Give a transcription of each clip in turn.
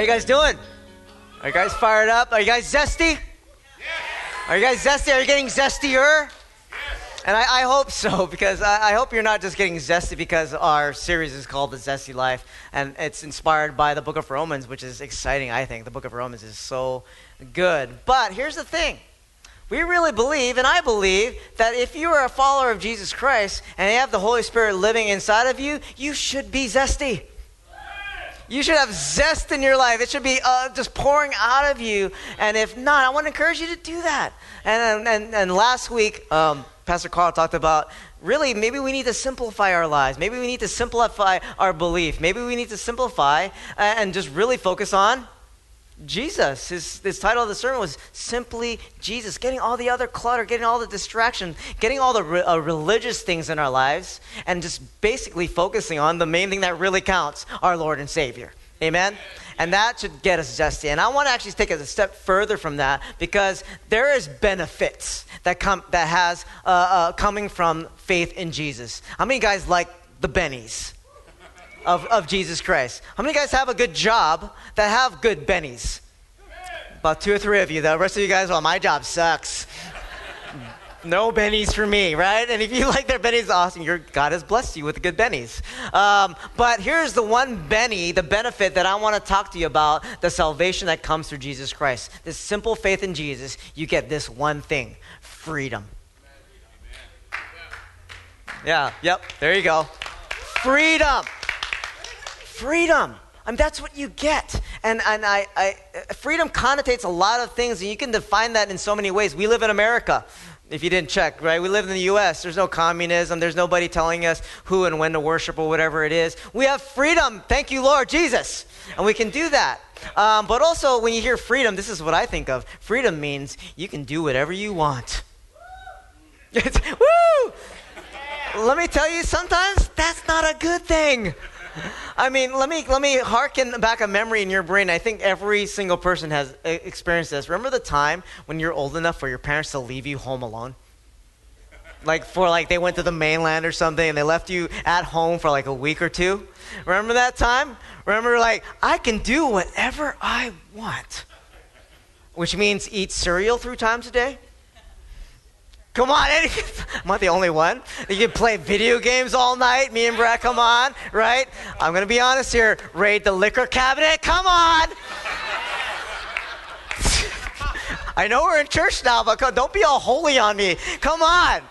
You guys doing? Are you guys fired up? Are you guys zesty? Yes. Are you guys zesty? Are you getting zestier? And I, I, hope so, because I, I, hope you're not just getting zesty because our series is called The Zesty Life, and it's inspired by the book of Romans, which is exciting, I think. The book of Romans is so good. But here's the thing we really believe, and I believe, that if you are a follower of Jesus Christ and you have the Holy Spirit living inside of you, you should be zesty. You should have zest in your life. It should be uh, just pouring out of you. And if not, I want to encourage you to do that. And, and, and last week, um, Pastor Carl talked about really maybe we need to simplify our lives. Maybe we need to simplify our belief. Maybe we need to simplify and just really focus on Jesus. His, his title of the sermon was simply Jesus. Getting all the other clutter, getting all the distraction, getting all the re, uh, religious things in our lives, and just basically focusing on the main thing that really counts our Lord and Savior. Amen? And that should get us zesty. And I want to actually take it a step further from that because there is benefits that come that has uh, uh, coming from faith in Jesus. How many guys like the bennies? Of, of Jesus Christ. How many guys have a good job that have good bennies? About two or three of you. The rest of you guys, well, my job sucks. no bennies for me, right? And if you like their bennies, awesome. Your God has blessed you with good bennies. Um, but here's the one benny, the benefit that I want to talk to you about the salvation that comes through Jesus Christ. This simple faith in Jesus, you get this one thing freedom. Yeah, yep, there you go. Freedom freedom. I mean, that's what you get. And, and I, I, freedom connotates a lot of things, and you can define that in so many ways. We live in America, if you didn't check, right? We live in the U.S. There's no communism. There's nobody telling us who and when to worship or whatever it is. We have freedom. Thank you, Lord Jesus. And we can do that. Um, but also, when you hear freedom, this is what I think of. Freedom means you can do whatever you want. Woo! Let me tell you, sometimes that's not a good thing. I mean, let me let me harken back a memory in your brain. I think every single person has uh, experienced this. Remember the time when you're old enough for your parents to leave you home alone? Like for like they went to the mainland or something and they left you at home for like a week or two. Remember that time? Remember like I can do whatever I want. Which means eat cereal three times a day? Come on, am I the only one? You can play video games all night. Me and Brad, come on, right? I'm gonna be honest here. Raid the liquor cabinet. Come on. I know we're in church now, but don't be all holy on me. Come on.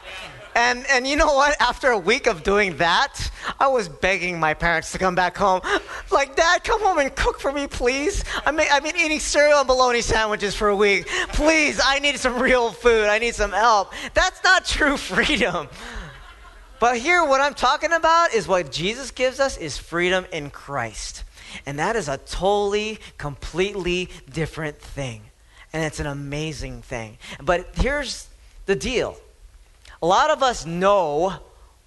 And, and you know what? After a week of doing that, I was begging my parents to come back home. Like, Dad, come home and cook for me, please. I mean, I've been eating cereal and bologna sandwiches for a week. Please, I need some real food. I need some help. That's not true freedom. But here, what I'm talking about is what Jesus gives us is freedom in Christ. And that is a totally, completely different thing. And it's an amazing thing. But here's the deal a lot of us know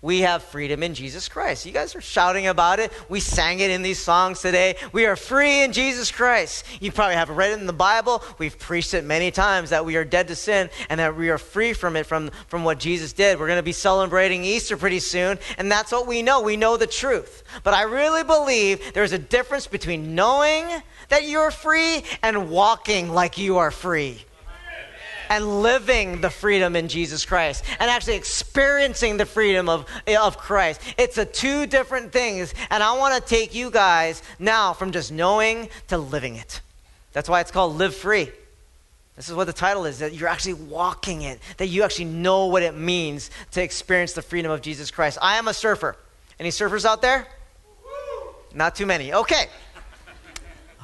we have freedom in Jesus Christ. You guys are shouting about it. We sang it in these songs today. We are free in Jesus Christ. You probably have read it in the Bible. We've preached it many times that we are dead to sin and that we are free from it, from, from what Jesus did. We're going to be celebrating Easter pretty soon, and that's what we know. We know the truth. But I really believe there's a difference between knowing that you're free and walking like you are free and living the freedom in Jesus Christ and actually experiencing the freedom of, of Christ. It's a two different things. And I want to take you guys now from just knowing to living it. That's why it's called Live Free. This is what the title is that you're actually walking it, that you actually know what it means to experience the freedom of Jesus Christ. I am a surfer. Any surfers out there? Not too many. Okay.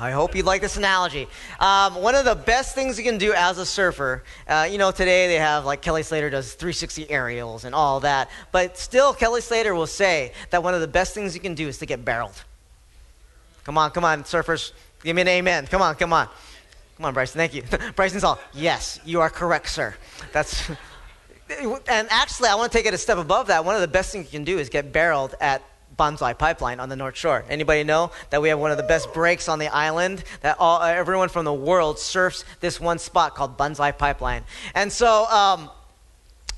I hope you like this analogy. Um, one of the best things you can do as a surfer, uh, you know, today they have like Kelly Slater does 360 aerials and all that, but still, Kelly Slater will say that one of the best things you can do is to get barreled. Come on, come on, surfers, give me an amen. Come on, come on. Come on, Bryson, thank you. Bryson's all, yes, you are correct, sir. That's. and actually, I want to take it a step above that. One of the best things you can do is get barreled at Banzai Pipeline on the North Shore. Anybody know that we have one of the best breaks on the island? That all, everyone from the world surfs this one spot called Banzai Pipeline. And so um,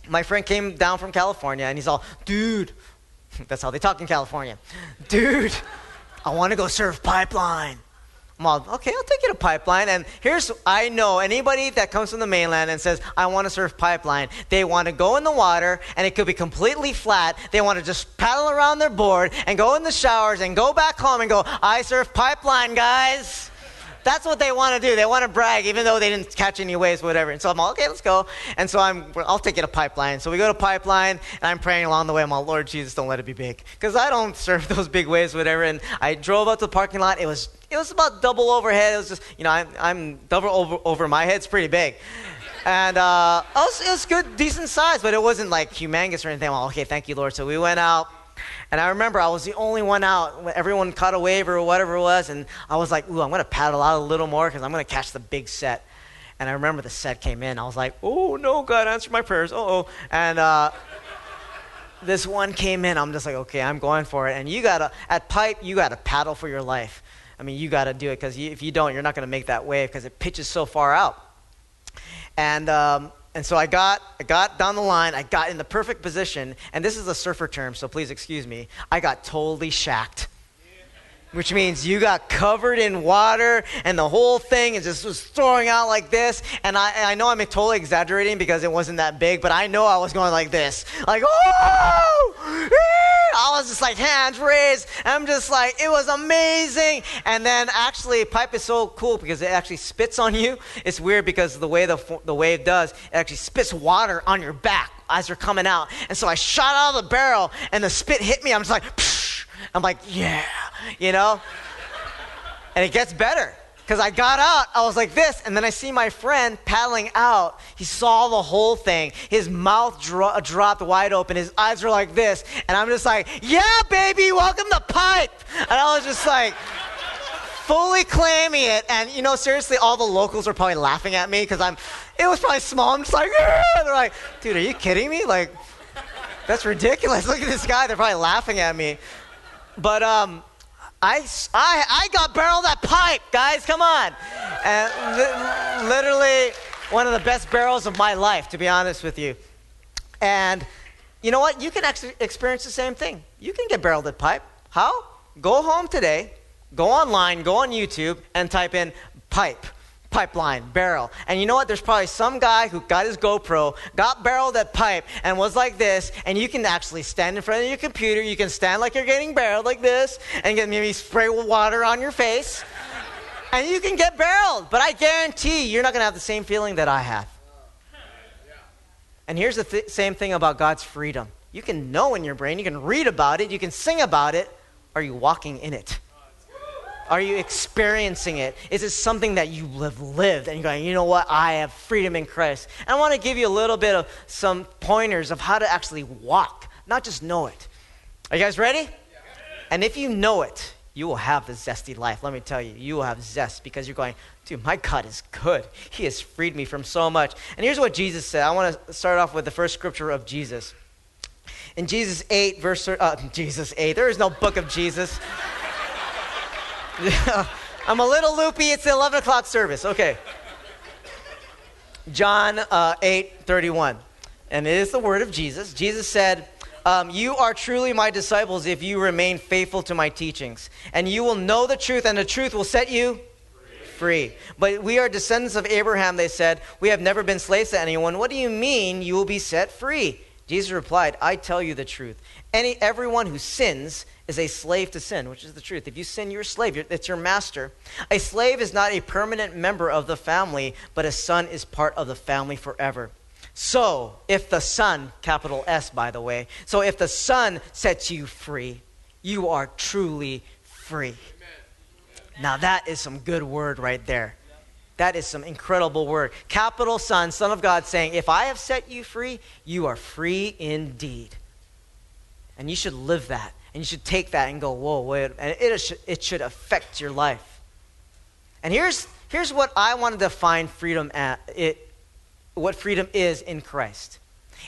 my friend came down from California and he's all, dude, that's how they talk in California. Dude, I want to go surf Pipeline. I'm okay, I'll take you to Pipeline. And here's, I know anybody that comes from the mainland and says, I want to surf Pipeline, they want to go in the water and it could be completely flat. They want to just paddle around their board and go in the showers and go back home and go, I surf Pipeline, guys. That's what they want to do. They want to brag, even though they didn't catch any waves, whatever. And so I'm all, okay, let's go. And so I'm, I'll take you to Pipeline. So we go to Pipeline, and I'm praying along the way. I'm all, Lord Jesus, don't let it be big. Because I don't surf those big waves, whatever. And I drove up to the parking lot. It was, it was about double overhead. It was just, you know, I'm, I'm double over, over my head. It's pretty big. And uh, it, was, it was good, decent size, but it wasn't like humongous or anything. I'm okay, thank you, Lord. So we went out and I remember I was the only one out. Everyone caught a wave or whatever it was. And I was like, ooh, I'm going to paddle out a little more because I'm going to catch the big set. And I remember the set came in. I was like, oh, no, God, answer my prayers. oh. And uh, this one came in. I'm just like, okay, I'm going for it. And you got to, at pipe, you got to paddle for your life. I mean, you got to do it because if you don't, you're not going to make that wave because it pitches so far out. And um, and so I got, I got down the line, I got in the perfect position, and this is a surfer term, so please excuse me. I got totally shacked. Which means you got covered in water and the whole thing is just was throwing out like this. And I, I know I'm totally exaggerating because it wasn't that big, but I know I was going like this. Like, oh! I was just like hands raised. I'm just like, it was amazing. And then actually, pipe is so cool because it actually spits on you. It's weird because the way the, the wave does, it actually spits water on your back as you're coming out. And so I shot out of the barrel and the spit hit me. I'm just like, Psh! I'm like, yeah, you know? And it gets better. Because I got out, I was like this, and then I see my friend paddling out. He saw the whole thing. His mouth dro- dropped wide open. His eyes were like this. And I'm just like, yeah, baby, welcome to Pipe. And I was just like, fully claiming it. And, you know, seriously, all the locals were probably laughing at me because I'm, it was probably small. I'm just like, Argh! they're like, dude, are you kidding me? Like, that's ridiculous. Look at this guy. They're probably laughing at me. But, um, I, I, I got barreled that pipe, guys, come on. And li- literally one of the best barrels of my life, to be honest with you. And you know what? You can actually experience the same thing. You can get barreled at pipe. How? Go home today, go online, go on YouTube, and type in pipe pipeline, barrel. And you know what? There's probably some guy who got his GoPro, got barreled at pipe, and was like this. And you can actually stand in front of your computer. You can stand like you're getting barreled like this, and get maybe spray water on your face. and you can get barreled. But I guarantee you're not going to have the same feeling that I have. And here's the th- same thing about God's freedom. You can know in your brain, you can read about it, you can sing about it. Are you walking in it? Are you experiencing it? Is it something that you have lived and you're going, you know what? I have freedom in Christ. And I want to give you a little bit of some pointers of how to actually walk, not just know it. Are you guys ready? And if you know it, you will have the zesty life. Let me tell you, you will have zest because you're going, dude, my God is good. He has freed me from so much. And here's what Jesus said. I want to start off with the first scripture of Jesus. In Jesus 8, verse, uh, Jesus 8, there is no book of Jesus. I'm a little loopy. It's the 11 o'clock service. Okay. John uh, 8 31. And it is the word of Jesus. Jesus said, um, You are truly my disciples if you remain faithful to my teachings. And you will know the truth, and the truth will set you free. But we are descendants of Abraham, they said. We have never been slaves to anyone. What do you mean you will be set free? Jesus replied, I tell you the truth. Any, everyone who sins is a slave to sin, which is the truth. If you sin, you're a slave. It's your master. A slave is not a permanent member of the family, but a son is part of the family forever. So, if the Son, capital S, by the way, so if the Son sets you free, you are truly free. Now, that is some good word right there. That is some incredible word. Capital Son, Son of God, saying, If I have set you free, you are free indeed. And you should live that. And you should take that and go, whoa, wait. And it, it should affect your life. And here's, here's what I want to define freedom at, it, what freedom is in Christ.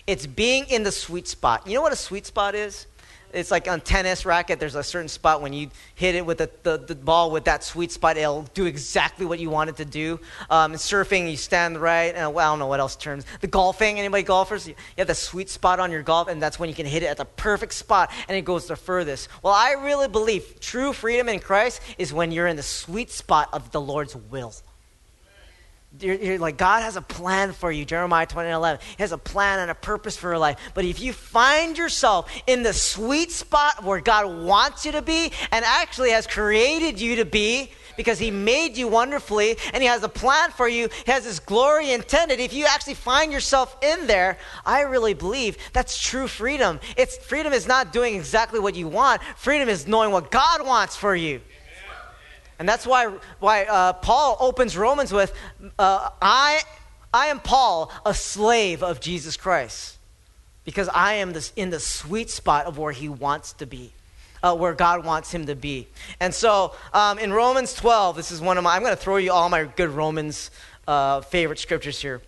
It's being in the sweet spot. You know what a sweet spot is? It's like on tennis racket, there's a certain spot when you hit it with the, the, the ball with that sweet spot, it'll do exactly what you want it to do. Um, surfing, you stand right, and well, I don't know what else terms. The golfing, anybody golfers, you have the sweet spot on your golf, and that's when you can hit it at the perfect spot, and it goes the furthest. Well, I really believe true freedom in Christ is when you're in the sweet spot of the Lord's will. You're, you're, like, God has a plan for you, Jeremiah 20 11. He has a plan and a purpose for your life. But if you find yourself in the sweet spot where God wants you to be and actually has created you to be, because He made you wonderfully and He has a plan for you, He has His glory intended. If you actually find yourself in there, I really believe that's true freedom. It's freedom is not doing exactly what you want. Freedom is knowing what God wants for you. And that's why, why uh, Paul opens Romans with uh, I, I am Paul, a slave of Jesus Christ. Because I am this, in the sweet spot of where he wants to be, uh, where God wants him to be. And so um, in Romans 12, this is one of my, I'm going to throw you all my good Romans uh, favorite scriptures here.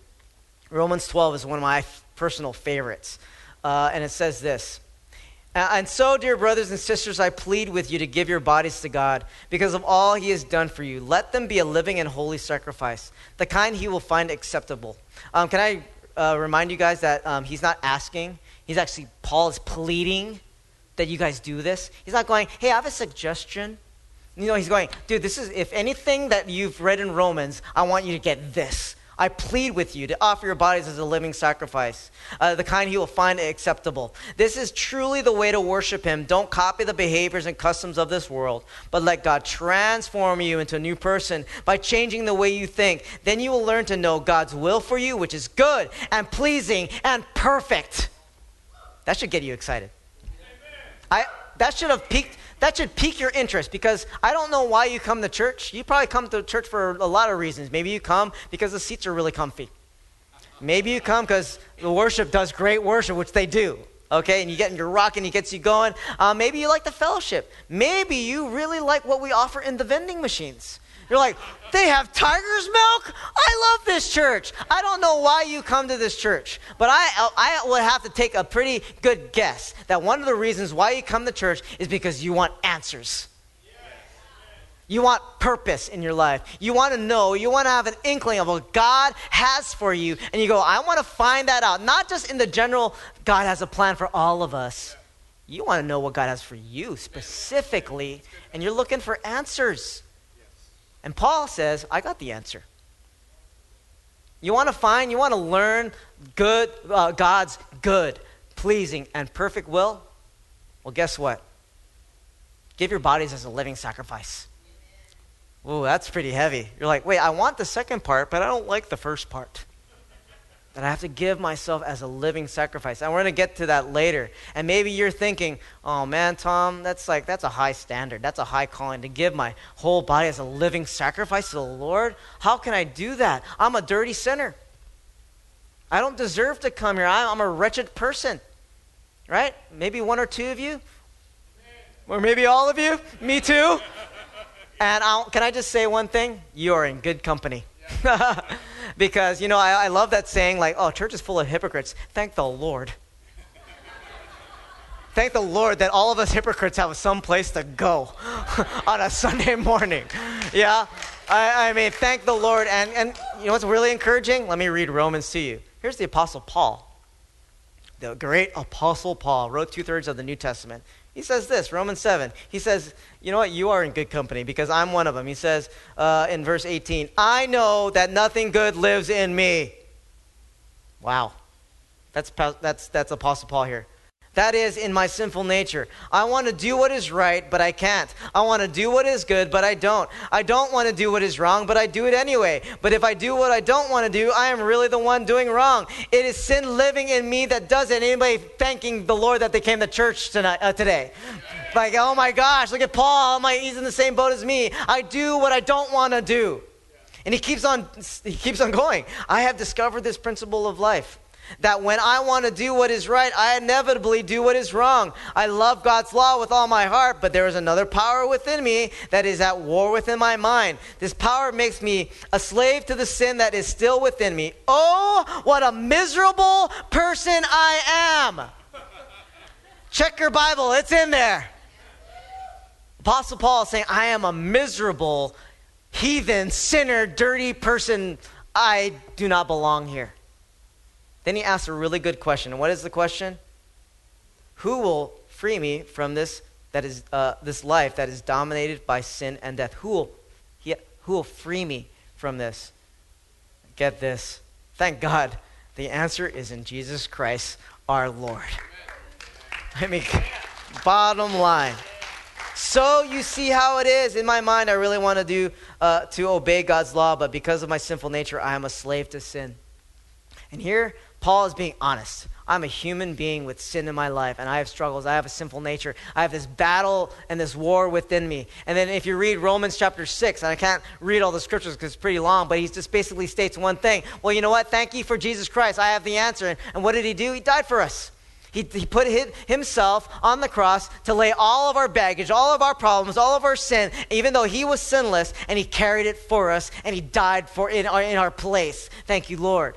Romans 12 is one of my personal favorites. Uh, and it says this and so, dear brothers and sisters, I plead with you to give your bodies to God because of all He has done for you. Let them be a living and holy sacrifice, the kind He will find acceptable. Um, can I uh, remind you guys that um, He's not asking, He's actually, Paul is pleading that you guys do this. He's not going, hey, I have a suggestion. You know, he's going, dude, this is, if anything that you've read in Romans, I want you to get this. I plead with you to offer your bodies as a living sacrifice, uh, the kind he will find acceptable. This is truly the way to worship him. Don't copy the behaviors and customs of this world, but let God transform you into a new person by changing the way you think. Then you will learn to know God's will for you, which is good and pleasing and perfect. That should get you excited. I, that should have piqued that should pique your interest because I don't know why you come to church. You probably come to church for a lot of reasons. Maybe you come because the seats are really comfy. Maybe you come because the worship does great worship, which they do. Okay, and you get in your rock and he gets you going. Uh, maybe you like the fellowship. Maybe you really like what we offer in the vending machines. You're like, they have tiger's milk? I love this church. I don't know why you come to this church, but I, I would have to take a pretty good guess that one of the reasons why you come to church is because you want answers. You want purpose in your life. You want to know, you want to have an inkling of what God has for you. And you go, I want to find that out. Not just in the general, God has a plan for all of us. You want to know what God has for you specifically, and you're looking for answers. And Paul says, I got the answer. You want to find, you want to learn good, uh, God's good, pleasing, and perfect will? Well, guess what? Give your bodies as a living sacrifice. Ooh, that's pretty heavy. You're like, wait, I want the second part, but I don't like the first part that I have to give myself as a living sacrifice. And we're going to get to that later. And maybe you're thinking, oh man, Tom, that's like, that's a high standard. That's a high calling to give my whole body as a living sacrifice to the Lord. How can I do that? I'm a dirty sinner. I don't deserve to come here. I'm a wretched person. Right? Maybe one or two of you. Or maybe all of you. Me too. And I'll, can I just say one thing? You are in good company. because, you know, I, I love that saying, like, oh, church is full of hypocrites. Thank the Lord. Thank the Lord that all of us hypocrites have some place to go on a Sunday morning. Yeah? I, I, mean, thank the Lord. And, and you know what's really encouraging? Let me read Romans to you. Here's the Apostle Paul. The great Apostle Paul wrote two thirds of the New Testament. He says this, Romans 7. He says, You know what? You are in good company because I'm one of them. He says uh, in verse 18, I know that nothing good lives in me. Wow. That's, that's, that's Apostle Paul here. That is in my sinful nature. I want to do what is right, but I can't. I want to do what is good, but I don't. I don't want to do what is wrong, but I do it anyway. But if I do what I don't want to do, I am really the one doing wrong. It is sin living in me that does it. Anybody thanking the Lord that they came to church tonight, uh, today? Like, oh my gosh, look at Paul. My, he's in the same boat as me. I do what I don't want to do. And he keeps on he keeps on going. I have discovered this principle of life that when I want to do what is right, I inevitably do what is wrong. I love God's law with all my heart, but there is another power within me that is at war within my mind. This power makes me a slave to the sin that is still within me. Oh, what a miserable person I am! Check your Bible, it's in there. Apostle Paul is saying, I am a miserable, heathen, sinner, dirty person. I do not belong here. Then he asks a really good question. And what is the question? Who will free me from this that is uh, this life that is dominated by sin and death? Who will, he, who will free me from this? Get this. Thank God. The answer is in Jesus Christ, our Lord. I mean, bottom line. So you see how it is. In my mind, I really want to do uh, to obey God's law, but because of my sinful nature, I am a slave to sin. And here, Paul is being honest. I'm a human being with sin in my life, and I have struggles. I have a sinful nature. I have this battle and this war within me. And then if you read Romans chapter 6, and I can't read all the scriptures because it's pretty long, but he just basically states one thing. Well, you know what? Thank you for Jesus Christ. I have the answer. And, and what did he do? He died for us. He, he put himself on the cross to lay all of our baggage, all of our problems, all of our sin, even though he was sinless, and he carried it for us, and he died for in our, in our place. Thank you, Lord.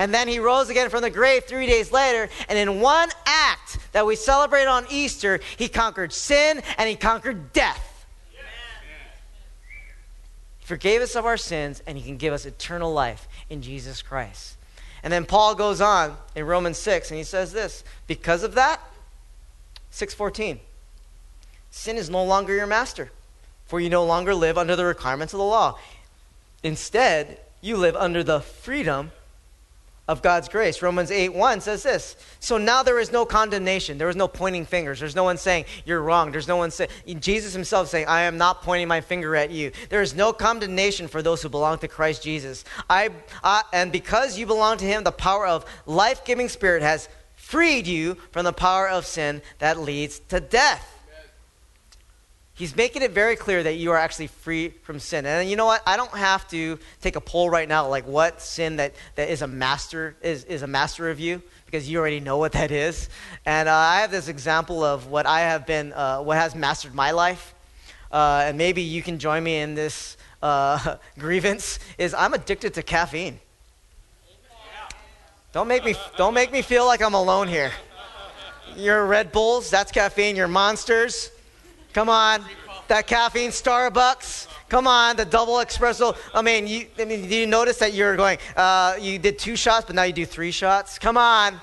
And then he rose again from the grave three days later, and in one act that we celebrate on Easter, he conquered sin and he conquered death. He forgave us of our sins, and he can give us eternal life in Jesus Christ. And then Paul goes on in Romans 6 and he says this, because of that 6:14 Sin is no longer your master, for you no longer live under the requirements of the law. Instead, you live under the freedom of God's grace. Romans 8 1 says this. So now there is no condemnation. There is no pointing fingers. There's no one saying, You're wrong. There's no one saying, Jesus himself saying, I am not pointing my finger at you. There is no condemnation for those who belong to Christ Jesus. I, uh, and because you belong to him, the power of life giving spirit has freed you from the power of sin that leads to death. He's making it very clear that you are actually free from sin. And you know what? I don't have to take a poll right now, like what sin that, that is a master is, is a master of you, because you already know what that is. And uh, I have this example of what I have been, uh, what has mastered my life. Uh, and maybe you can join me in this uh, grievance. Is I'm addicted to caffeine. Don't make me don't make me feel like I'm alone here. Your Red Bulls, that's caffeine. Your Monsters Come on. That caffeine Starbucks. Come on, the double espresso. I mean, you, I mean, did you notice that you're going, uh, you did two shots, but now you do three shots? Come on.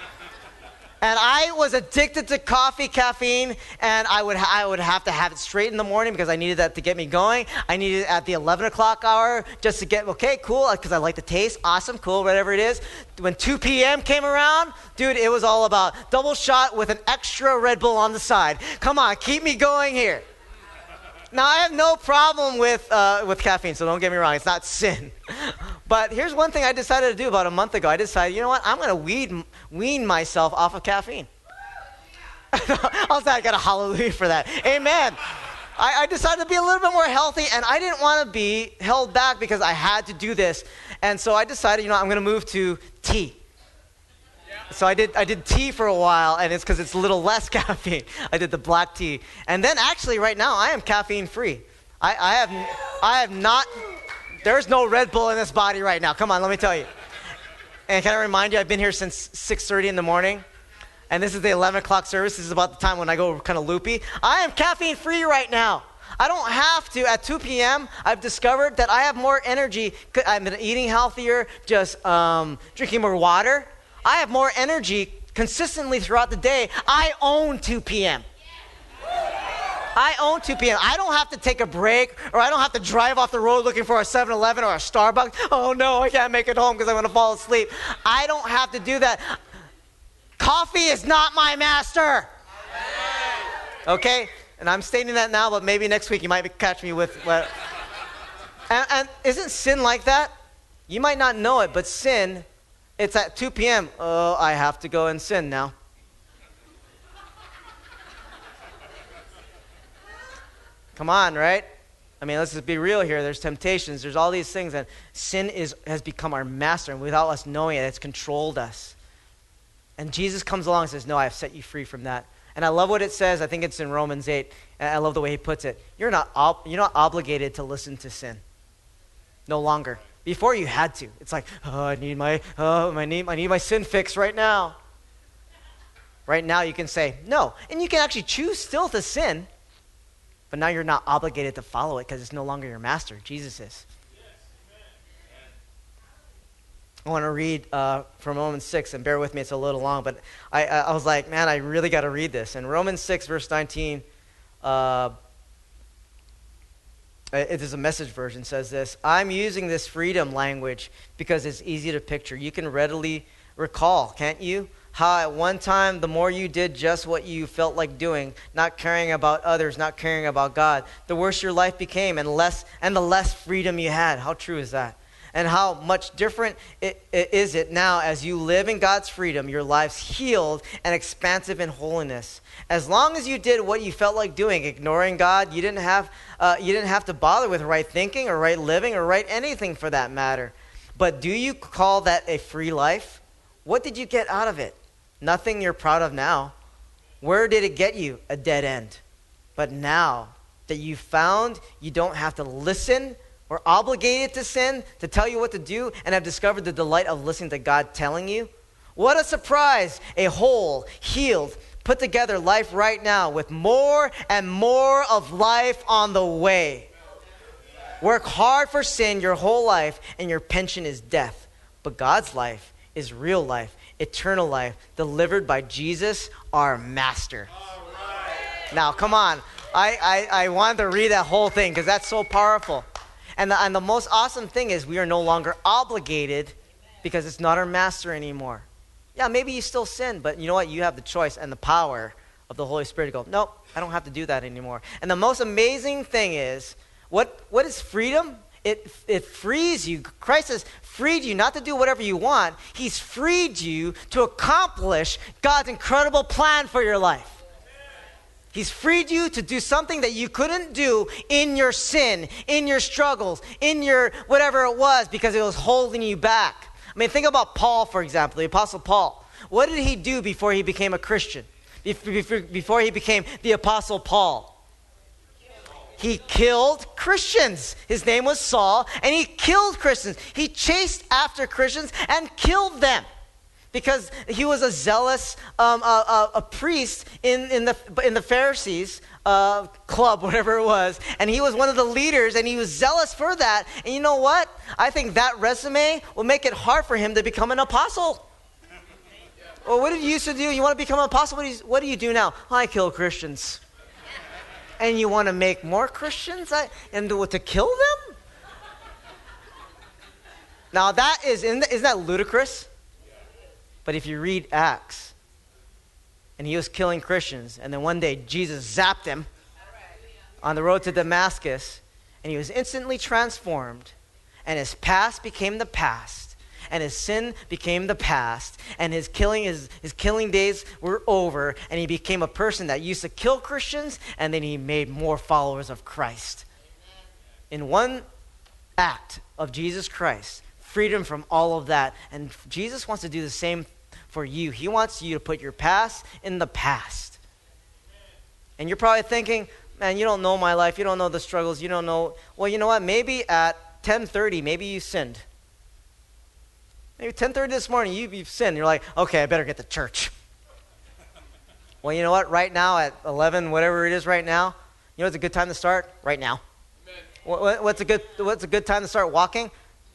And I was addicted to coffee, caffeine, and I would, I would have to have it straight in the morning because I needed that to get me going. I needed it at the 11 o'clock hour just to get, okay, cool, uh, because I like the taste, awesome, cool, whatever it is. When 2 p.m. came around, dude, it was all about double shot with an extra Red Bull on the side. Come on, keep me going here. Now, I have no problem with, uh, with caffeine, so don't get me wrong, it's not sin. But here's one thing I decided to do about a month ago. I decided, you know what, I'm going to wean myself off of caffeine. I like, I got a hallelujah for that. Amen. I, I, decided to be a little bit more healthy, and I didn't want to be held back because I had to do this. And so I decided, you know, I'm going to move to tea. So I did, I did tea for a while, and it's because it's a little less caffeine. I did the black tea. And then actually, right now, I am caffeine free. I, I, have, I have not, there's no Red Bull in this body right now. Come on, let me tell you. And can I remind you, I've been here since 6.30 in the morning, and this is the 11 o'clock service. This is about the time when I go kind of loopy. I am caffeine free right now. I don't have to. At 2 p.m., I've discovered that I have more energy. I've been eating healthier, just um, drinking more water. I have more energy consistently throughout the day. I own 2 p.m. I own 2 p.m. I don't have to take a break or I don't have to drive off the road looking for a 7 Eleven or a Starbucks. Oh no, I can't make it home because I'm going to fall asleep. I don't have to do that. Coffee is not my master. Okay? And I'm stating that now, but maybe next week you might catch me with. What, and, and isn't sin like that? You might not know it, but sin it's at 2 p.m. Oh, I have to go and sin now. Come on, right? I mean, let's just be real here. There's temptations, there's all these things, and sin is, has become our master, and without us knowing it, it's controlled us. And Jesus comes along and says, No, I have set you free from that. And I love what it says. I think it's in Romans 8. I love the way he puts it. You're not, ob- you're not obligated to listen to sin. No longer. Before you had to. It's like, oh, I need my, oh, I need, I need my sin fix right now. Right now, you can say no. And you can actually choose still to sin, but now you're not obligated to follow it because it's no longer your master. Jesus is. I want to read uh, from Romans 6, and bear with me, it's a little long, but I, I was like, man, I really got to read this. In Romans 6, verse 19, uh, Uh, it is a message version, says this I'm using this freedom language because it's easy to picture. You can readily recall, can't you? How at one time, the more you did just what you felt like doing, not caring about others, not caring about God, the worse your life became and, less, and the less freedom you had. How true is that? And how much different is it now as you live in God's freedom, your life's healed and expansive in holiness. As long as you did what you felt like doing, ignoring God, you didn't have, uh, you didn't have to bother with right thinking or right living or right anything for that matter. But do you call that a free life? What did you get out of it? Nothing you're proud of now. Where did it get you? A dead end. But now that you found you don't have to listen or obligated to sin to tell you what to do and have discovered the delight of listening to God telling you? What a surprise! A whole, healed, put together life right now with more and more of life on the way. Work hard for sin your whole life, and your pension is death. But God's life is real life, eternal life, delivered by Jesus, our Master. Now, come on. I, I, I wanted to read that whole thing because that's so powerful. And the, and the most awesome thing is we are no longer obligated because it's not our master anymore. Yeah, maybe you still sin, but you know what? You have the choice and the power of the Holy Spirit to go, nope, I don't have to do that anymore. And the most amazing thing is, what, what is freedom? It, it frees you. Christ has freed you not to do whatever you want, He's freed you to accomplish God's incredible plan for your life. He's freed you to do something that you couldn't do in your sin, in your struggles, in your whatever it was, because it was holding you back. I mean, think about Paul, for example, the Apostle Paul. What did he do before he became a Christian? Before he became the Apostle Paul? He killed Christians. His name was Saul, and he killed Christians. He chased after Christians and killed them because he was a zealous um, a, a, priest in, in, the, in the Pharisees uh, club, whatever it was. And he was one of the leaders, and he was zealous for that. And you know what? I think that resume will make it hard for him to become an apostle. Well, what did you used to do? You want to become an apostle? What do you, what do, you do now? I kill Christians. And you want to make more Christians I, and to, to kill them? Now that is, isn't that ludicrous? But if you read Acts, and he was killing Christians, and then one day Jesus zapped him on the road to Damascus, and he was instantly transformed, and his past became the past, and his sin became the past, and his killing his, his killing days were over, and he became a person that used to kill Christians, and then he made more followers of Christ. In one act of Jesus Christ, freedom from all of that. And Jesus wants to do the same for you. He wants you to put your past in the past. And you're probably thinking, man, you don't know my life. You don't know the struggles. You don't know. Well, you know what? Maybe at 10:30, maybe you sinned. Maybe 10:30 this morning, you, you've sinned. You're like, okay, I better get to church. well, you know what? Right now at 11, whatever it is right now, you know what's a good time to start? Right now. What, what's a good What's a good time to start walking?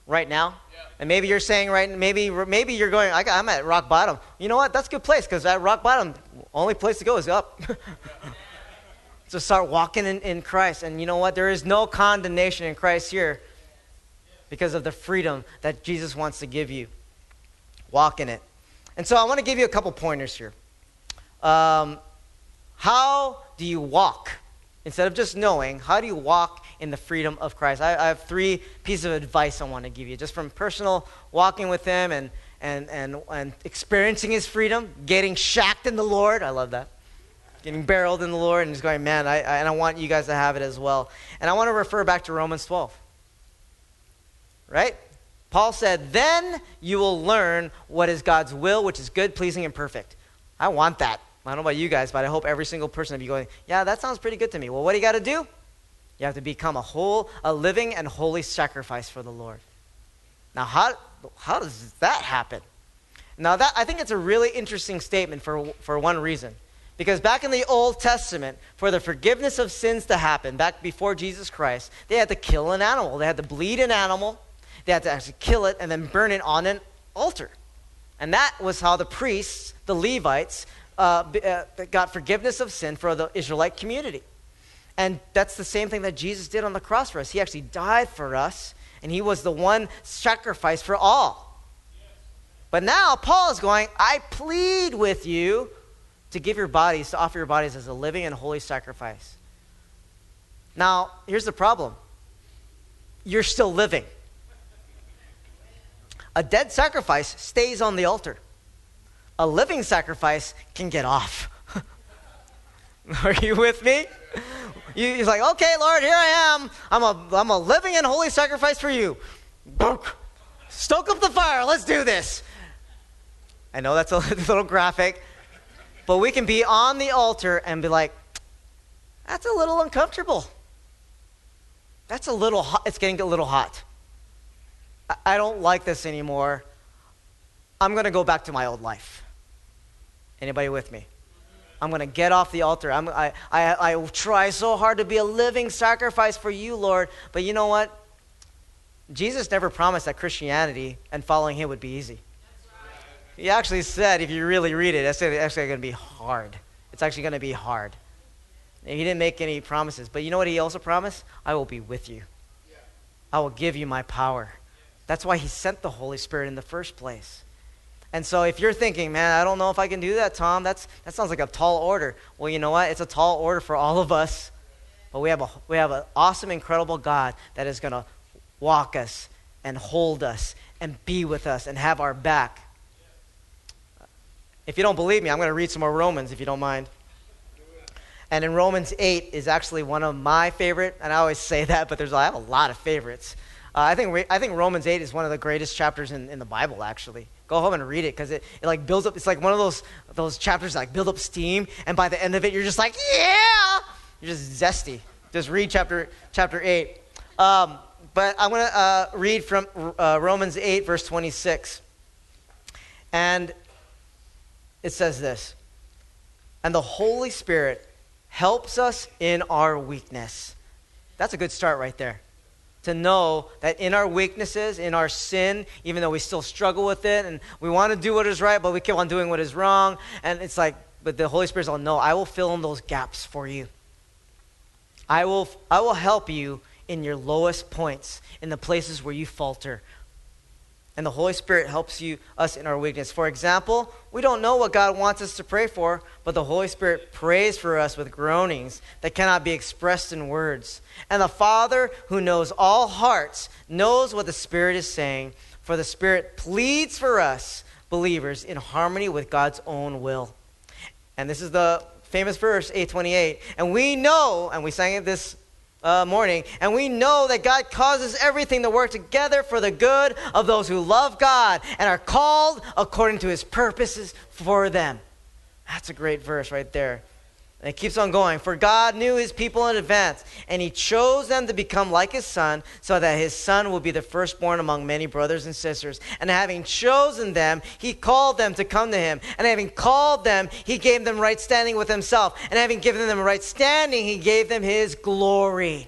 Right now. And maybe you're saying right, maybe maybe you're going. I, am at rock bottom. You know what? That's a good place because at rock bottom, only place to go is up. so start walking in, in Christ. And you know what? There is no condemnation in Christ here because of the freedom that Jesus wants to give you. Walk in it. And so I want to give you a couple pointers here. Um, how do you walk? Instead of just knowing, how do you walk in the freedom of Christ. I, I, have three pieces of advice I want to give you, just from personal walking with Him and, and, and, and experiencing His freedom, getting shacked in the Lord. I love that. Getting barreled in the Lord and just going, man, I, I, and I want you guys to have it as well. And I want to refer back to Romans 12. Right? Paul said, then you will learn what is God's will, which is good, pleasing, and perfect. I want that. I don't know about you guys, but I hope every single person of you going, yeah, that sounds pretty good to me. Well, what do you got to do? You have to become a whole, a living and holy sacrifice for the Lord. Now, how, how does that happen? Now, that, I think it's a really interesting statement for, for one reason. Because back in the Old Testament, for the forgiveness of sins to happen, back before Jesus Christ, they had to kill an animal. They had to bleed an animal, they had to actually kill it and then burn it on an altar. And that was how the priests, the Levites, uh, uh, got forgiveness of sin for the Israelite community. And that's the same thing that Jesus did on the cross for us. He actually died for us, and he was the one sacrifice for all. But now Paul is going, I plead with you to give your bodies, to offer your bodies as a living and holy sacrifice. Now, here's the problem you're still living. A dead sacrifice stays on the altar, a living sacrifice can get off. Are you with me? You, he's like, okay, Lord, here I am. I'm a, I'm a living and holy sacrifice for you. Stoke up the fire. Let's do this. I know that's a little graphic, but we can be on the altar and be like, that's a little uncomfortable. That's a little hot. It's getting a little hot. I don't like this anymore. I'm going to go back to my old life. Anybody with me? I'm going to get off the altar. I'm, I, I, I try so hard to be a living sacrifice for you, Lord. But you know what? Jesus never promised that Christianity and following him would be easy. He actually said, if you really read it, it's actually going to be hard. It's actually going to be hard. And he didn't make any promises. But you know what he also promised? I will be with you. I will give you my power. That's why he sent the Holy Spirit in the first place. And so if you're thinking, man, I don't know if I can do that, Tom, that's, that sounds like a tall order. Well, you know what? It's a tall order for all of us. But we have, a, we have an awesome, incredible God that is going to walk us and hold us and be with us and have our back. If you don't believe me, I'm going to read some more Romans if you don't mind. And in Romans 8 is actually one of my favorite, and I always say that, but there's I have a lot of favorites. Uh, I, think, I think Romans 8 is one of the greatest chapters in, in the Bible, actually. Go home and read it because it, it like builds up. It's like one of those, those chapters that like build up steam, and by the end of it, you're just like, yeah! You're just zesty. Just read chapter, chapter 8. Um, but I'm to uh, read from uh, Romans 8, verse 26. And it says this And the Holy Spirit helps us in our weakness. That's a good start right there to know that in our weaknesses, in our sin, even though we still struggle with it and we want to do what is right, but we keep on doing what is wrong. And it's like, but the Holy Spirit's all, no, I will fill in those gaps for you. I will, I will help you in your lowest points, in the places where you falter. And the Holy Spirit helps you us in our weakness. For example, we don't know what God wants us to pray for, but the Holy Spirit prays for us with groanings that cannot be expressed in words. And the Father, who knows all hearts, knows what the Spirit is saying, for the Spirit pleads for us believers in harmony with God's own will. And this is the famous verse 828. And we know, and we sang it this uh, morning, and we know that God causes everything to work together for the good of those who love God and are called according to his purposes for them. That's a great verse right there. And it keeps on going. For God knew his people in advance, and he chose them to become like his son, so that his son will be the firstborn among many brothers and sisters. And having chosen them, he called them to come to him. And having called them, he gave them right standing with himself. And having given them right standing, he gave them his glory.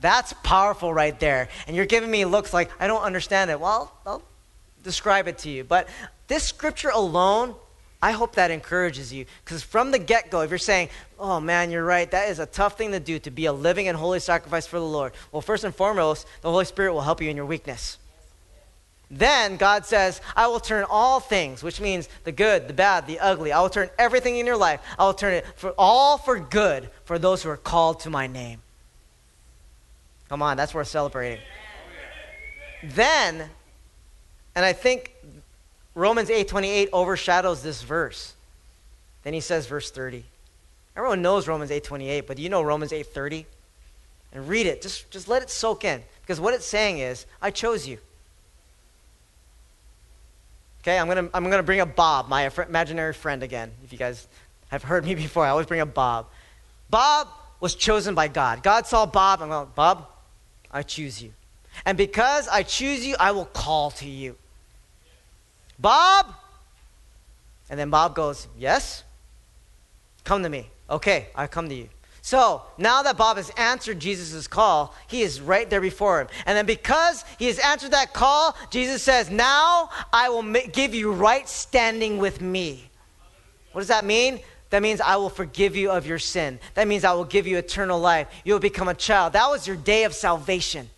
That's powerful right there. And you're giving me looks like, I don't understand it. Well, I'll describe it to you. But this scripture alone I hope that encourages you. Because from the get go, if you're saying, oh man, you're right, that is a tough thing to do to be a living and holy sacrifice for the Lord. Well, first and foremost, the Holy Spirit will help you in your weakness. Then God says, I will turn all things, which means the good, the bad, the ugly. I will turn everything in your life. I will turn it for all for good for those who are called to my name. Come on, that's worth celebrating. Then, and I think Romans 8:28 overshadows this verse. Then he says verse 30. Everyone knows Romans 8:28, but do you know Romans 8:30? And read it. Just just let it soak in because what it's saying is, I chose you. Okay, I'm going to I'm going to bring up Bob, my imaginary friend again. If you guys have heard me before, I always bring up Bob. Bob was chosen by God. God saw Bob and went, Bob, I choose you. And because I choose you, I will call to you. Bob? And then Bob goes, Yes? Come to me. Okay, I come to you. So now that Bob has answered Jesus' call, he is right there before him. And then because he has answered that call, Jesus says, Now I will give you right standing with me. What does that mean? That means I will forgive you of your sin. That means I will give you eternal life. You will become a child. That was your day of salvation.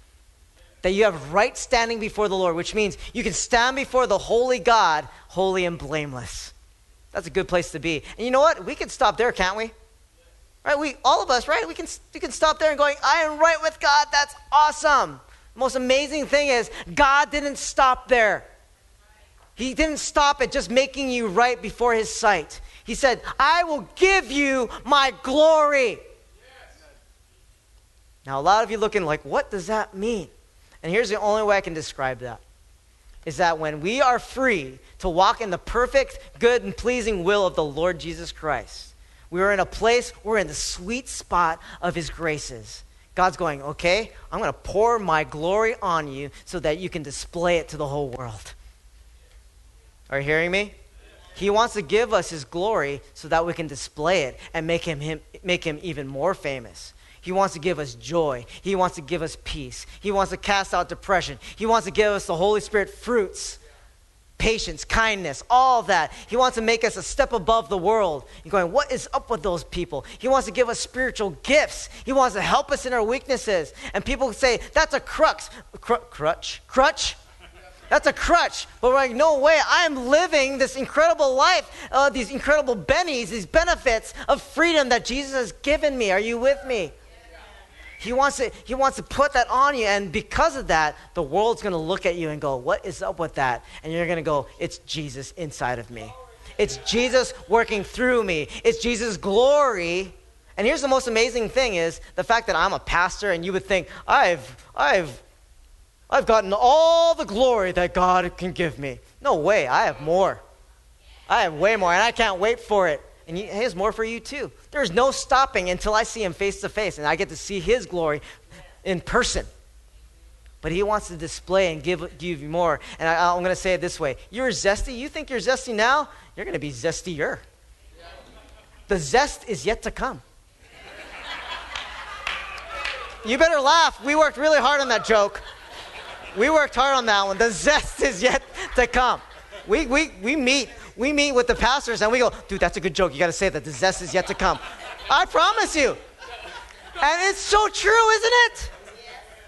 That you have right standing before the Lord, which means you can stand before the holy God, holy and blameless. That's a good place to be. And you know what? We can stop there, can't we? Right? We all of us, right? We can we can stop there and going, I am right with God. That's awesome. The most amazing thing is God didn't stop there. He didn't stop at just making you right before his sight. He said, I will give you my glory. Now, a lot of you looking like, what does that mean? And here's the only way I can describe that is that when we are free to walk in the perfect, good, and pleasing will of the Lord Jesus Christ, we are in a place, we're in the sweet spot of His graces. God's going, okay, I'm going to pour my glory on you so that you can display it to the whole world. Are you hearing me? He wants to give us His glory so that we can display it and make him, him, make him even more famous. He wants to give us joy. He wants to give us peace. He wants to cast out depression. He wants to give us the Holy Spirit fruits patience, kindness, all that. He wants to make us a step above the world. You're going, what is up with those people? He wants to give us spiritual gifts. He wants to help us in our weaknesses. And people say, that's a crux. Cr- crutch? Crutch? That's a crutch. But we're like, no way. I am living this incredible life, uh, these incredible bennies, these benefits of freedom that Jesus has given me. Are you with me? He wants, to, he wants to put that on you, and because of that, the world's going to look at you and go, What is up with that? And you're going to go, It's Jesus inside of me. It's Jesus working through me. It's Jesus' glory. And here's the most amazing thing is the fact that I'm a pastor and you would think, I've, I've, I've gotten all the glory that God can give me. No way, I have more. I have way more, and I can't wait for it. And he has more for you too. There's no stopping until I see him face to face and I get to see his glory in person. But he wants to display and give, give you more. And I, am going to say it this way You're zesty. You think you're zesty now? You're going to be zestier. The zest is yet to come. You better laugh. We worked really hard on that joke. We worked hard on that one. The zest is yet to come. We, we, we meet we meet with the pastors and we go, dude, that's a good joke. You got to say that. The zest is yet to come. I promise you. And it's so true, isn't it?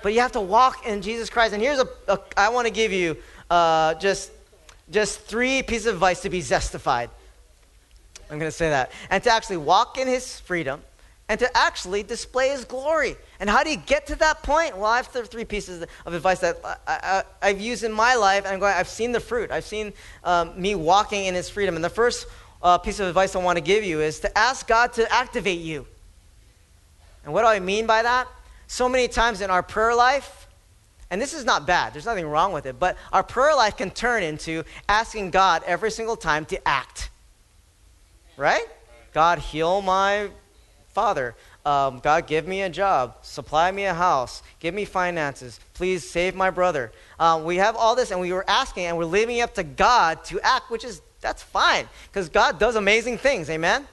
But you have to walk in Jesus Christ. And here's a, a I want to give you uh, just, just three pieces of advice to be zestified. I'm going to say that. And to actually walk in his freedom and to actually display his glory. And how do you get to that point? Well, I have three pieces of advice that I, have used in my life, and I'm going, I've seen the fruit. I've seen um, me walking in his freedom. And the first uh, piece of advice I want to give you is to ask God to activate you. And what do I mean by that? So many times in our prayer life, and this is not bad, there's nothing wrong with it, but our prayer life can turn into asking God every single time to act. Right? God, heal my Father, um, God, give me a job, supply me a house, give me finances, please save my brother. Um, we have all this, and we were asking, and we're leaving it up to God to act, which is, that's fine, because God does amazing things, amen? amen?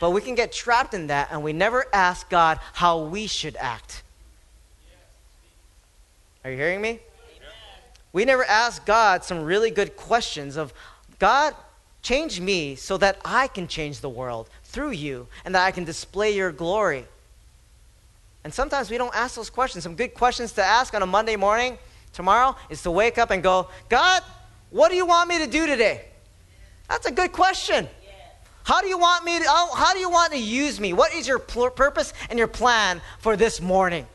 But we can get trapped in that, and we never ask God how we should act. Are you hearing me? We never ask God some really good questions of, God, change me so that I can change the world through you and that I can display your glory. And sometimes we don't ask those questions. Some good questions to ask on a Monday morning tomorrow is to wake up and go, God, what do you want me to do today? That's a good question. How do you want me to, oh, how do you want to use me? What is your pl- purpose and your plan for this morning?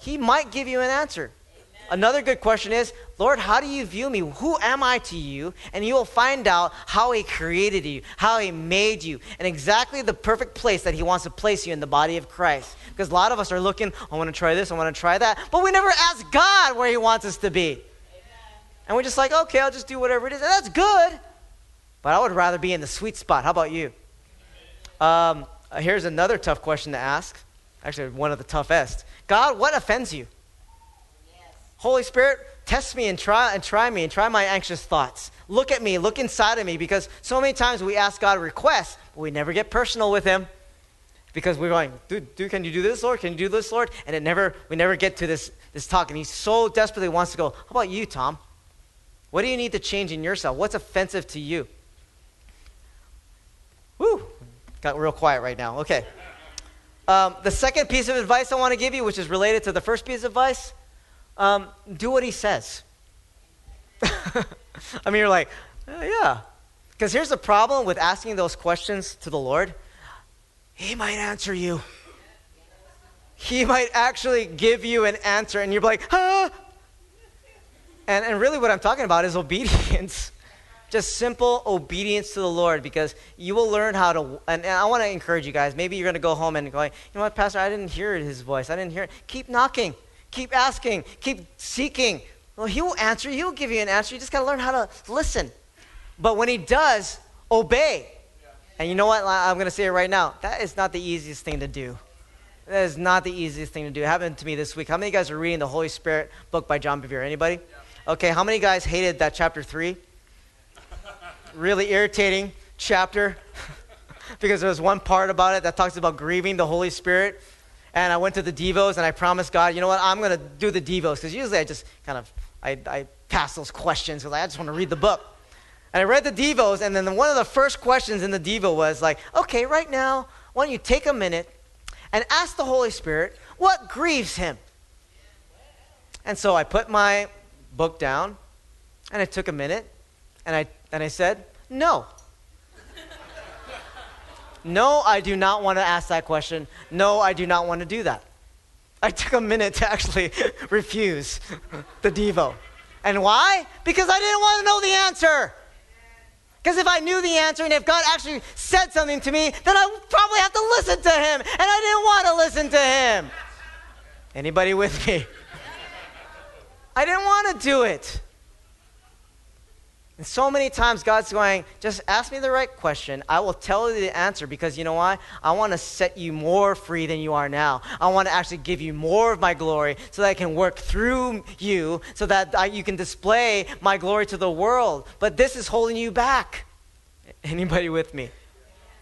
He might give you an answer. Another good question is, Lord, how do you view me? Who am I to you? And you will find out how He created you, how He made you, and exactly the perfect place that He wants to place you in the body of Christ. Because a lot of us are looking, I want to try this, I want to try that, but we never ask God where He wants us to be. Amen. And we're just like, okay, I'll just do whatever it is. And that's good, but I would rather be in the sweet spot. How about you? Um, here's another tough question to ask. Actually, one of the toughest. God, what offends you? Holy Spirit, test me and try and try me and try my anxious thoughts. Look at me, look inside of me, because so many times we ask God requests, but we never get personal with Him. Because we're going, dude, dude, can you do this, Lord? Can you do this, Lord? And it never, we never get to this, this talk. And he so desperately wants to go, how about you, Tom? What do you need to change in yourself? What's offensive to you? Woo, got real quiet right now. Okay. Um, the second piece of advice I want to give you, which is related to the first piece of advice, um, do what he says. I mean, you're like, uh, yeah. Because here's the problem with asking those questions to the Lord He might answer you. He might actually give you an answer, and you're like, ah. And, and really, what I'm talking about is obedience. Just simple obedience to the Lord because you will learn how to. And, and I want to encourage you guys. Maybe you're going to go home and go, you know what, Pastor, I didn't hear his voice. I didn't hear it. Keep knocking, keep asking, keep seeking. Well, he will answer. He will give you an answer. You just got to learn how to listen. But when he does, obey. And you know what? I'm going to say it right now. That is not the easiest thing to do. That is not the easiest thing to do. It happened to me this week. How many of you guys are reading the Holy Spirit book by John Bevere? Anybody? Okay, how many guys hated that chapter 3? really irritating chapter because there was one part about it that talks about grieving the Holy Spirit. And I went to the Devos and I promised God, you know what, I'm going to do the Devos because usually I just kind of, I, I pass those questions because I just want to read the book. And I read the Devos and then one of the first questions in the Devo was like, okay, right now, why don't you take a minute and ask the Holy Spirit what grieves him? And so I put my book down and I took a minute and I, and I said, no. No, I do not want to ask that question. No, I do not want to do that. I took a minute to actually refuse the Devo. And why? Because I didn't want to know the answer. Because if I knew the answer and if God actually said something to me, then I would probably have to listen to him. And I didn't want to listen to him. Anybody with me? I didn't want to do it. And so many times God's going, just ask me the right question. I will tell you the answer because you know why? I want to set you more free than you are now. I want to actually give you more of my glory so that I can work through you so that I, you can display my glory to the world. But this is holding you back. Anybody with me?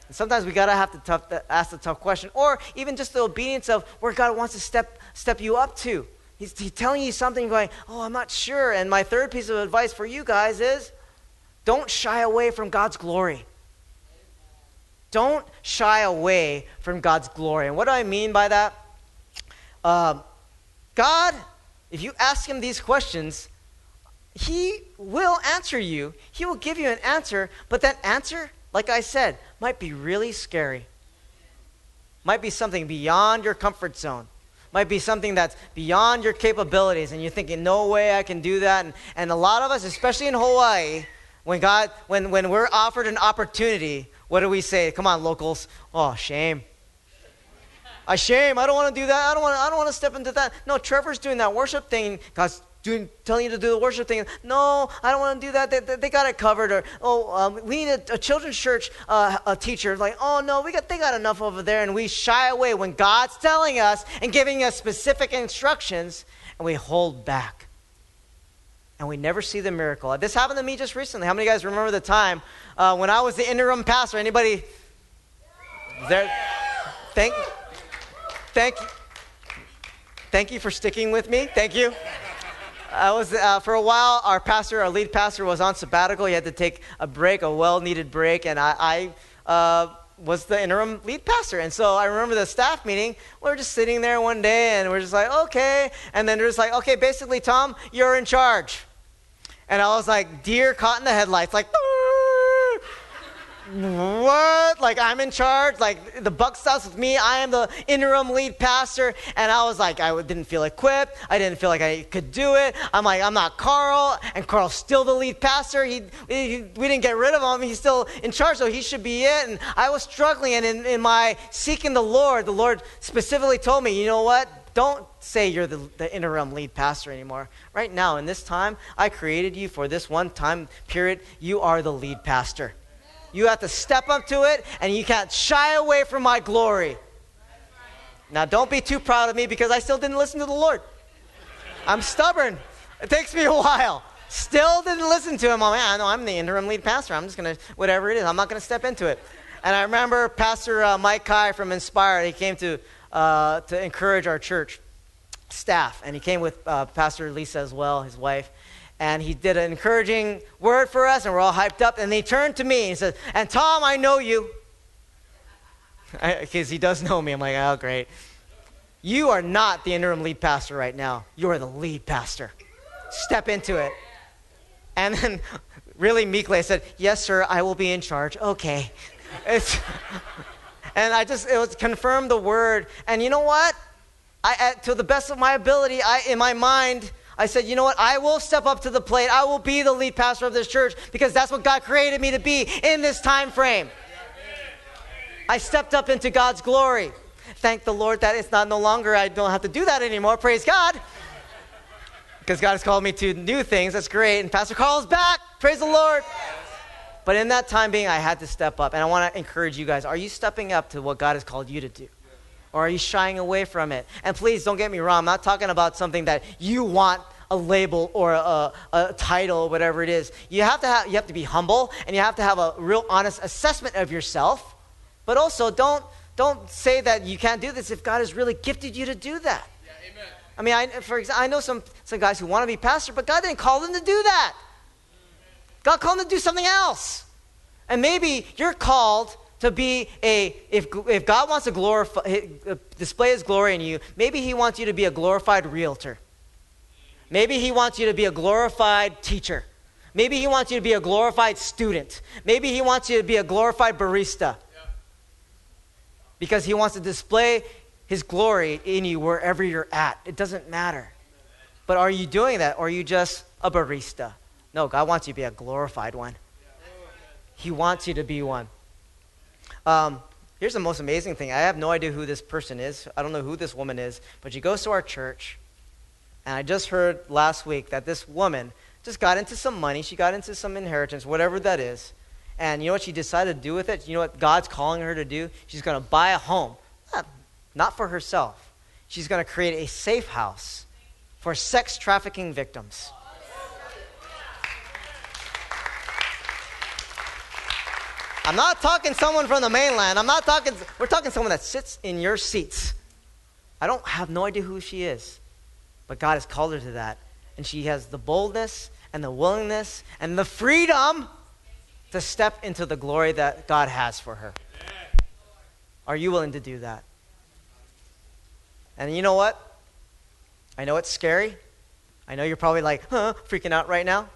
And sometimes we gotta have to tough, ask the tough question, or even just the obedience of where God wants to step step you up to. He's, he's telling you something, going, "Oh, I'm not sure." And my third piece of advice for you guys is don't shy away from God's glory. Don't shy away from God's glory. And what do I mean by that? Um, God, if you ask Him these questions, He will answer you. He will give you an answer, but that answer, like I said, might be really scary. Might be something beyond your comfort zone might be something that's beyond your capabilities and you're thinking no way i can do that and, and a lot of us especially in hawaii when God, when, when we're offered an opportunity, what do we say? Come on, locals. Oh, shame. I shame. I don't want to do that. I don't want. I don't want to step into that. No, Trevor's doing that worship thing. God's doing, telling you to do the worship thing. No, I don't want to do that. They, they, they got it covered. Or oh, um, we need a, a children's church uh, a teacher. Like oh no, we got they got enough over there, and we shy away when God's telling us and giving us specific instructions, and we hold back and we never see the miracle. This happened to me just recently. How many guys remember the time uh, when I was the interim pastor? Anybody there? Thank, thank, thank you for sticking with me. Thank you. I was uh, for a while. Our pastor, our lead pastor, was on sabbatical. He had to take a break, a well-needed break, and I, I uh, was the interim lead pastor. And so I remember the staff meeting. We are just sitting there one day, and we're just like, okay. And then they're just like, okay, basically, Tom, you're in charge. And I was like, deer caught in the headlights, like, what? Like, I'm in charge? Like, the buck stops with me. I am the interim lead pastor. And I was like, I didn't feel equipped. I didn't feel like I could do it. I'm like, I'm not Carl. And Carl's still the lead pastor. He, he we didn't get rid of him. He's still in charge, so he should be it. And I was struggling. And in, in my seeking the Lord, the Lord specifically told me, you know what? Don't say you're the, the interim lead pastor anymore. Right now, in this time, I created you for this one time period. You are the lead pastor. You have to step up to it, and you can't shy away from my glory. Now, don't be too proud of me because I still didn't listen to the Lord. I'm stubborn. It takes me a while. Still didn't listen to him. I'm like, I know I'm the interim lead pastor. I'm just going to, whatever it is, I'm not going to step into it. And I remember Pastor uh, Mike Kai from Inspire, he came to, uh, to encourage our church staff. And he came with uh, Pastor Lisa as well, his wife. And he did an encouraging word for us, and we're all hyped up. And he turned to me and he said, And Tom, I know you. Because he does know me. I'm like, oh, great. You are not the interim lead pastor right now. You are the lead pastor. Step into it. And then, really meekly, I said, Yes, sir, I will be in charge. Okay. It's, and I just, it was confirmed the word. And you know what? I, to the best of my ability, I, in my mind, I said, you know what? I will step up to the plate. I will be the lead pastor of this church because that's what God created me to be in this time frame. I stepped up into God's glory. Thank the Lord that it's not no longer, I don't have to do that anymore. Praise God. Because God has called me to new things. That's great. And Pastor Carl's back. Praise the Lord. But in that time being, I had to step up. And I want to encourage you guys are you stepping up to what God has called you to do? Or are you shying away from it? And please don't get me wrong, I'm not talking about something that you want a label or a, a, title or whatever it is. You have, to have, you have to be humble and you have to have a real honest assessment of yourself. But also, don't, don't say that you can't do this if God has really gifted you to do that. Yeah, amen. I mean, I, for example, I know some, some guys who want to be pastor, but God didn't call them to do that. God called them to do something else. And maybe you're called to be a, if, if God wants to glorify, uh, display his glory in you, maybe he wants you to be a glorified realtor. Maybe he wants you to be a glorified teacher. Maybe he wants you to be a glorified student. Maybe he wants you to be a glorified barista. Because he wants to display his glory in you wherever you're at. It doesn't matter. But are you doing that or are you just a barista? No, God wants you to be a glorified one. He wants you to be one. Um, here's the most amazing thing. I have no idea who this person is. I don't know who this woman is, but she goes to our church. And I just heard last week that this woman just got into some money. She got into some inheritance, whatever that is. And you know what she decided to do with it? You know what God's calling her to do? She's going to buy a home. Not for herself. She's going to create a safe house for sex trafficking victims. I'm not talking someone from the mainland. I'm not talking, we're talking someone that sits in your seats. I don't have no idea who she is, but God has called her to that. And she has the boldness and the willingness and the freedom to step into the glory that God has for her. Are you willing to do that? And you know what? I know it's scary. I know you're probably like, huh, freaking out right now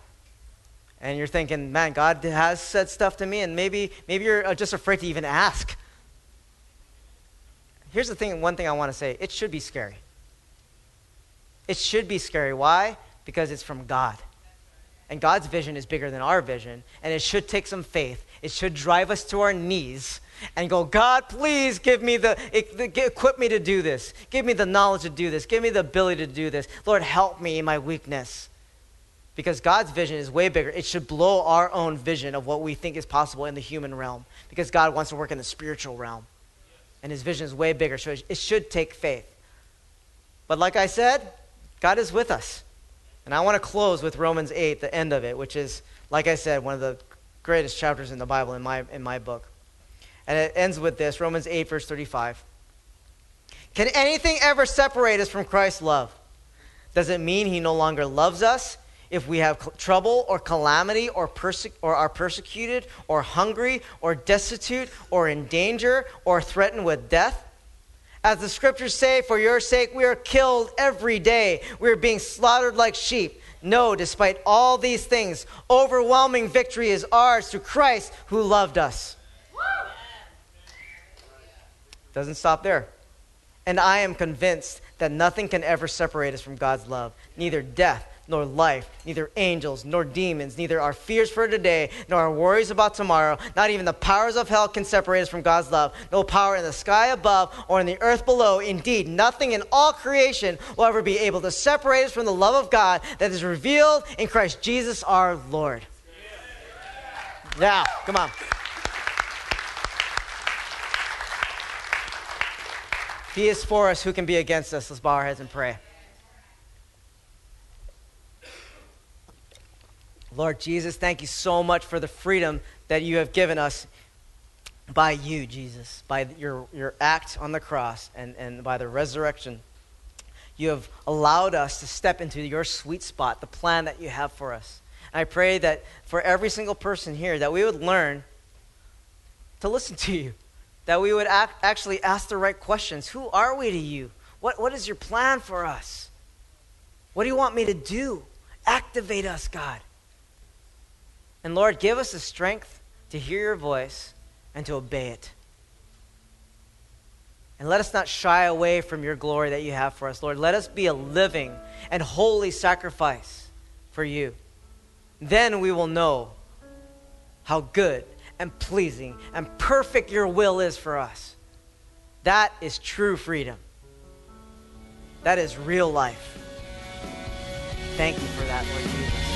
and you're thinking, man, God has said stuff to me, and maybe, maybe you're uh, just afraid to even ask. Here's the thing one thing I want to say it should be scary. It should be scary. Why? Because it's from God. And God's vision is bigger than our vision, and it should take some faith. It should drive us to our knees and go, God, please give me the, equip me to do this. Give me the knowledge to do this. Give me the ability to do this. Lord, help me in my weakness because God's vision is way bigger. It should blow our own vision of what we think is possible in the human realm because God wants to work in the spiritual realm. And his vision is way bigger, so it should take faith. But like I said, God is with us. And I want to close with Romans 8, the end of it, which is, like I said, one of the greatest chapters in the Bible in my, in my book. And it ends with this Romans 8, verse 35. Can anything ever separate us from Christ's love? Does it mean he no longer loves us? If we have trouble or calamity or, perse- or are persecuted or hungry or destitute or in danger or threatened with death? As the scriptures say, for your sake we are killed every day. We are being slaughtered like sheep. No, despite all these things, overwhelming victory is ours through Christ who loved us. Doesn't stop there. And I am convinced that nothing can ever separate us from God's love, neither death nor life, neither angels, nor demons, neither our fears for today, nor our worries about tomorrow. Not even the powers of hell can separate us from God's love. No power in the sky above or in the earth below. Indeed, nothing in all creation will ever be able to separate us from the love of God that is revealed in Christ Jesus our Lord. Now, come on. he is for us, who can be against us? Let's bow our heads and pray. Lord Jesus, thank you so much for the freedom that you have given us by you, Jesus, by your, your act on the cross and, and by the resurrection. You have allowed us to step into your sweet spot, the plan that you have for us. And I pray that for every single person here, that we would learn to listen to you, that we would act, actually ask the right questions. Who are we to you? What, what is your plan for us? What do you want me to do? Activate us, God. And Lord, give us the strength to hear your voice and to obey it. And let us not shy away from your glory that you have for us, Lord. Let us be a living and holy sacrifice for you. Then we will know how good and pleasing and perfect your will is for us. That is true freedom. That is real life. Thank you for that, Lord Jesus.